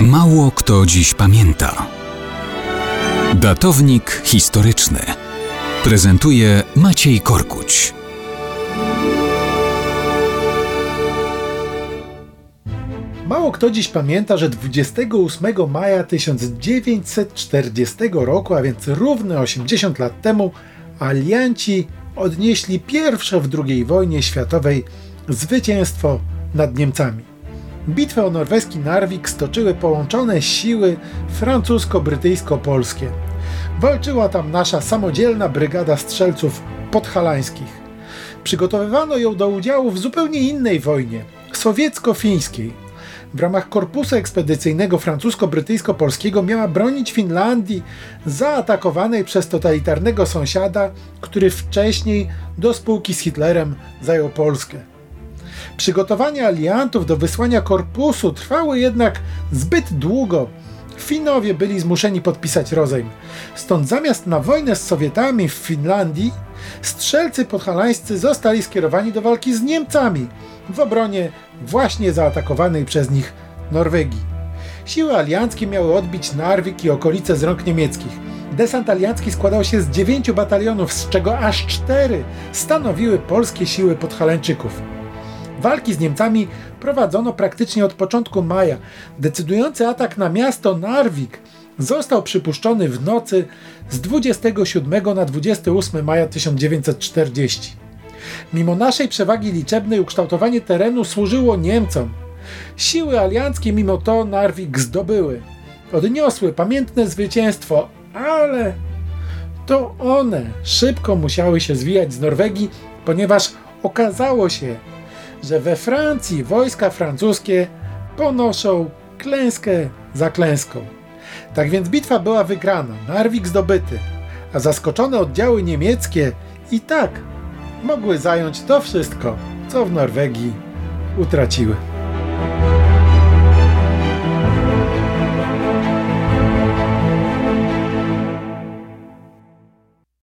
Mało kto dziś pamięta. Datownik historyczny prezentuje Maciej Korkuć. Mało kto dziś pamięta, że 28 maja 1940 roku, a więc równe 80 lat temu, alianci odnieśli pierwsze w II wojnie światowej zwycięstwo nad Niemcami. Bitwę o norweski Narvik stoczyły połączone siły francusko-brytyjsko-polskie. Walczyła tam nasza samodzielna brygada strzelców podhalańskich. Przygotowywano ją do udziału w zupełnie innej wojnie sowiecko-fińskiej. W ramach korpusu ekspedycyjnego francusko-brytyjsko-polskiego miała bronić Finlandii zaatakowanej przez totalitarnego sąsiada, który wcześniej do spółki z Hitlerem zajął Polskę. Przygotowania aliantów do wysłania korpusu trwały jednak zbyt długo. Finowie byli zmuszeni podpisać rozejm. Stąd zamiast na wojnę z Sowietami w Finlandii, strzelcy podhalańscy zostali skierowani do walki z Niemcami w obronie właśnie zaatakowanej przez nich Norwegii. Siły alianckie miały odbić Narvik i okolice z rąk niemieckich. Desant aliancki składał się z dziewięciu batalionów, z czego aż cztery stanowiły polskie siły podhalańczyków. Walki z Niemcami prowadzono praktycznie od początku maja. Decydujący atak na miasto Narvik został przypuszczony w nocy z 27 na 28 maja 1940. Mimo naszej przewagi liczebnej ukształtowanie terenu służyło Niemcom. Siły alianckie mimo to Narvik zdobyły. Odniosły pamiętne zwycięstwo, ale to one szybko musiały się zwijać z Norwegii, ponieważ okazało się, że we Francji wojska francuskie ponoszą klęskę za klęską. Tak więc bitwa była wygrana, Narvik zdobyty, a zaskoczone oddziały niemieckie i tak mogły zająć to wszystko, co w Norwegii utraciły.